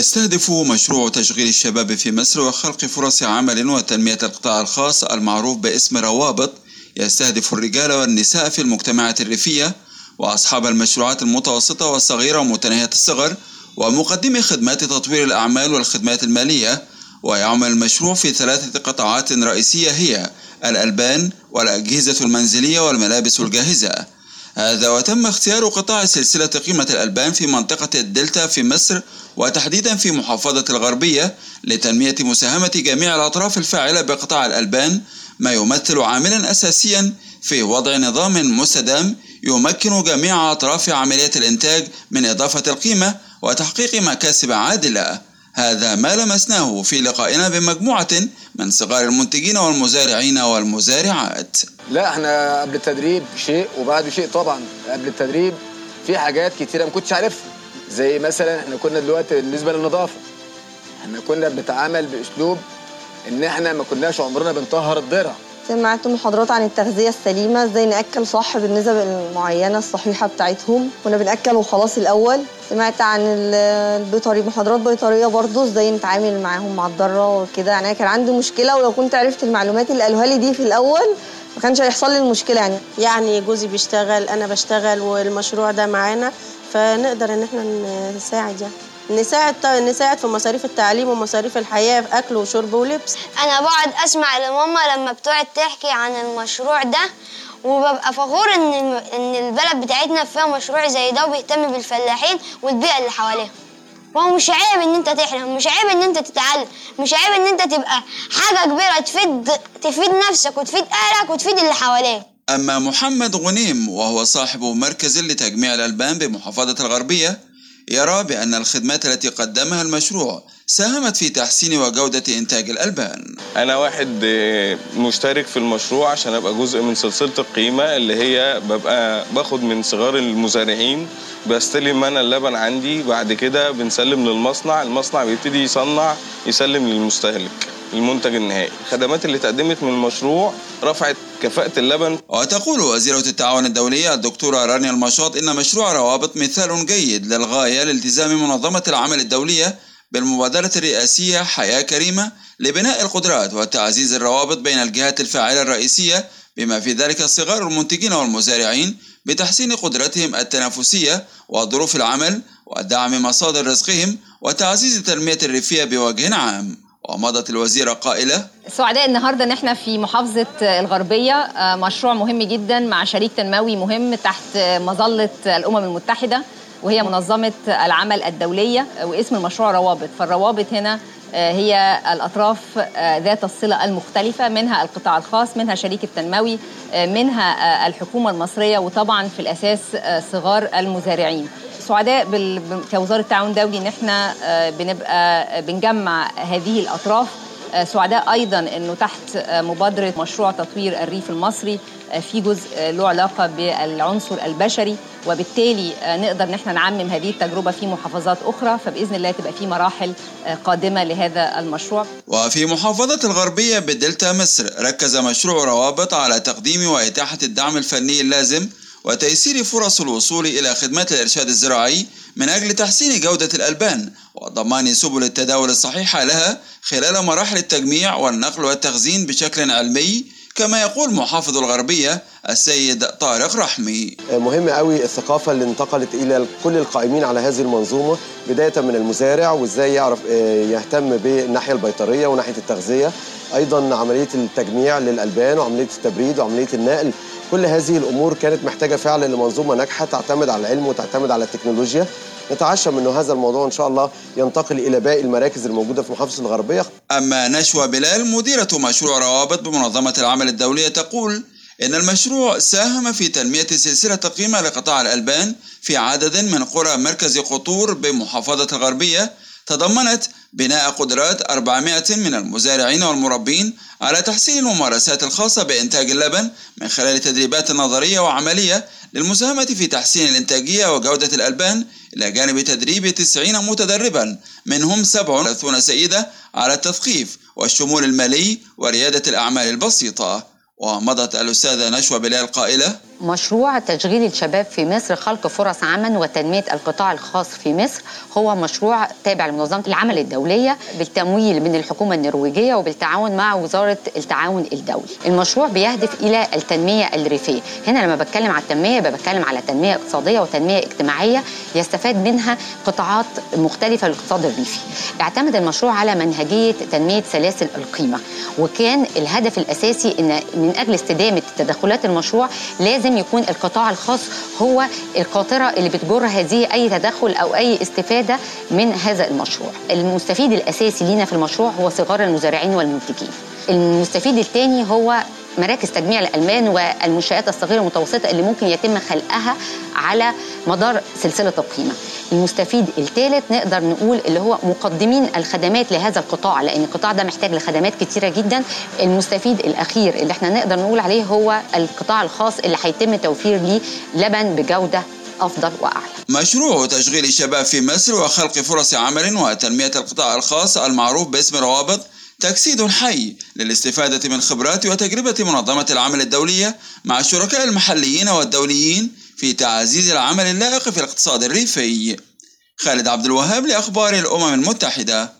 يستهدف مشروع تشغيل الشباب في مصر وخلق فرص عمل وتنمية القطاع الخاص المعروف باسم روابط يستهدف الرجال والنساء في المجتمعات الريفية وأصحاب المشروعات المتوسطة والصغيرة ومتناهية الصغر ومقدمي خدمات تطوير الأعمال والخدمات المالية. ويعمل المشروع في ثلاثة قطاعات رئيسية هي الألبان والأجهزة المنزلية والملابس الجاهزة. هذا وتم اختيار قطاع سلسلة قيمة الألبان في منطقة الدلتا في مصر وتحديدا في محافظة الغربية لتنمية مساهمة جميع الأطراف الفاعلة بقطاع الألبان ما يمثل عاملا أساسيا في وضع نظام مستدام يمكن جميع أطراف عملية الإنتاج من إضافة القيمة وتحقيق مكاسب عادلة. هذا ما لمسناه في لقائنا بمجموعة من صغار المنتجين والمزارعين والمزارعات. لا إحنا قبل التدريب شيء وبعد شيء طبعا. قبل التدريب في حاجات كتيرة ما كنتش عارفها. زي مثلا إحنا كنا دلوقتي بالنسبة للنظافة. إحنا كنا بنتعامل بأسلوب إن إحنا ما كناش عمرنا بنطهر الضرع. سمعت محاضرات عن التغذية السليمة إزاي نأكل صح بالنسب المعينة الصحيحة بتاعتهم. كنا بنأكل وخلاص الأول. سمعت عن البيطري محاضرات بيطرية برضه إزاي نتعامل معاهم مع الضرة وكده. يعني كان عندي مشكلة ولو كنت عرفت المعلومات اللي قالوها لي دي في الأول ما كانش هيحصل لي المشكلة يعني. يعني جوزي بيشتغل أنا بشتغل والمشروع ده معانا فنقدر إن إحنا نساعد يعني. نساعد نساعد في مصاريف التعليم ومصاريف الحياة في أكل وشرب ولبس. أنا بقعد أسمع لماما لما بتقعد تحكي عن المشروع ده وببقى فخور إن إن البلد بتاعتنا فيها مشروع زي ده وبيهتم بالفلاحين والبيئة اللي حواليهم. وهو مش عيب إن أنت تحلم مش عيب إن أنت تتعلم مش عيب إن أنت تبقى حاجة كبيرة تفيد تفيد نفسك وتفيد أهلك وتفيد اللي حواليك. أما محمد غنيم وهو صاحب مركز لتجميع الألبان بمحافظة الغربية يرى بأن الخدمات التي قدمها المشروع ساهمت في تحسين وجودة إنتاج الألبان. أنا واحد مشترك في المشروع عشان أبقى جزء من سلسلة القيمة اللي هي ببقى باخد من صغار المزارعين بستلم أنا اللبن عندي بعد كده بنسلم للمصنع المصنع بيبتدي يصنع يسلم للمستهلك. المنتج النهائي. الخدمات اللي تقدمت من المشروع رفعت كفاءة اللبن. وتقول وزيرة التعاون الدولي الدكتورة رانيا المشاط إن مشروع روابط مثال جيد للغاية لالتزام منظمة العمل الدولية بالمبادرة الرئاسية حياة كريمة لبناء القدرات وتعزيز الروابط بين الجهات الفاعلة الرئيسية بما في ذلك صغار المنتجين والمزارعين بتحسين قدرتهم التنافسية وظروف العمل ودعم مصادر رزقهم وتعزيز التنمية الريفية بوجه عام. ومضت الوزيرة قائلة سعداء النهارده ان إحنا في محافظة الغربية مشروع مهم جدا مع شريك تنموي مهم تحت مظلة الأمم المتحدة وهي منظمة العمل الدولية واسم المشروع روابط. فالروابط هنا هي الأطراف ذات الصلة المختلفة منها القطاع الخاص منها شريك التنموي منها الحكومة المصرية وطبعا في الأساس صغار المزارعين. سعداء. كوزارة التعاون الدولي إن إحنا بنبقى بنجمع هذه الأطراف سعداء أيضا إنه تحت مبادرة مشروع تطوير الريف المصري في جزء له علاقة بالعنصر البشري وبالتالي نقدر إن إحنا نعمم هذه التجربة في محافظات أخرى فبإذن الله تبقى في مراحل قادمة لهذا المشروع. وفي محافظة الغربية بدلتا مصر ركز مشروع روابط على تقديم وإتاحة الدعم الفني اللازم وتيسير فرص الوصول إلى خدمات الإرشاد الزراعي من أجل تحسين جودة الألبان وضمان سبل التداول الصحيحة لها خلال مراحل التجميع والنقل والتخزين بشكل علمي كما يقول محافظ الغربية السيد طارق رحمي. مهم قوي الثقافة اللي انتقلت إلى كل القائمين على هذه المنظومة بداية من المزارع وإزاي يعرف يهتم بالناحية البيطرية وناحية التغذية. أيضا عملية التجميع للألبان وعملية التبريد وعملية النقل كل هذه الأمور كانت محتاجة فعلا لمنظومة ناجحة تعتمد على العلم وتعتمد على التكنولوجيا. نتعشم انه هذا الموضوع إن شاء الله ينتقل إلى باقي المراكز الموجودة في محافظة الغربية. أما نشوى بلال مديرة مشروع روابط بمنظمة العمل الدولية تقول إن المشروع ساهم في تنمية سلسلة قيمة لقطاع الألبان في عدد من قرى مركز قطور بمحافظة الغربية. تضمنت بناء قدرات 400 من المزارعين والمربين على تحسين الممارسات الخاصة بإنتاج اللبن من خلال تدريبات نظرية وعملية للمساهمة في تحسين الإنتاجية وجودة الألبان إلى جانب تدريب 90 متدربا منهم 37 سيدة على التثقيف والشمول المالي وريادة الأعمال البسيطة. ومضت الأستاذة نشوى بلال قائلة مشروع تشغيل الشباب في مصر خلق فرص عمل وتنمية القطاع الخاص في مصر. هو مشروع تابع لمنظمة العمل الدولية بالتمويل من الحكومة النرويجية وبالتعاون مع وزارة التعاون الدولي. المشروع بيهدف إلى التنمية الريفية. هنا لما بتكلم على التنمية بتكلم على تنمية اقتصادية وتنمية اجتماعية يستفاد منها قطاعات مختلفة للاقتصاد الريفي. اعتمد المشروع على منهجية تنمية سلاسل القيمة. وكان الهدف الأساسي إن من أجل استدامة تدخلات المشروع لازم يكون القطاع الخاص هو القاطرة اللي بتجر هذه أي تدخل أو أي استفادة من هذا المشروع. المستفيد الأساسي لينا في المشروع هو صغار المزارعين والمنتجين. المستفيد الثاني هو مراكز تجميع الألمان والمنشآت الصغيرة المتوسطه اللي ممكن يتم خلقها على مدار سلسلة القيمة. المستفيد الثالث نقدر نقول اللي هو مقدمين الخدمات لهذا القطاع لأن القطاع ده محتاج لخدمات كتيرة جدا. المستفيد الأخير اللي إحنا نقدر نقول عليه هو القطاع الخاص اللي هيتم توفير ليه لبن بجودة أفضل وأعلى. مشروع تشغيل الشباب في مصر وخلق فرص عمل وتنمية القطاع الخاص المعروف باسم روابط تجسيد حي للاستفادة من خبرات وتجربة منظمة العمل الدولية مع الشركاء المحليين والدوليين في تعزيز العمل اللائق في الاقتصاد الريفي. خالد عبد الوهاب لأخبار الأمم المتحدة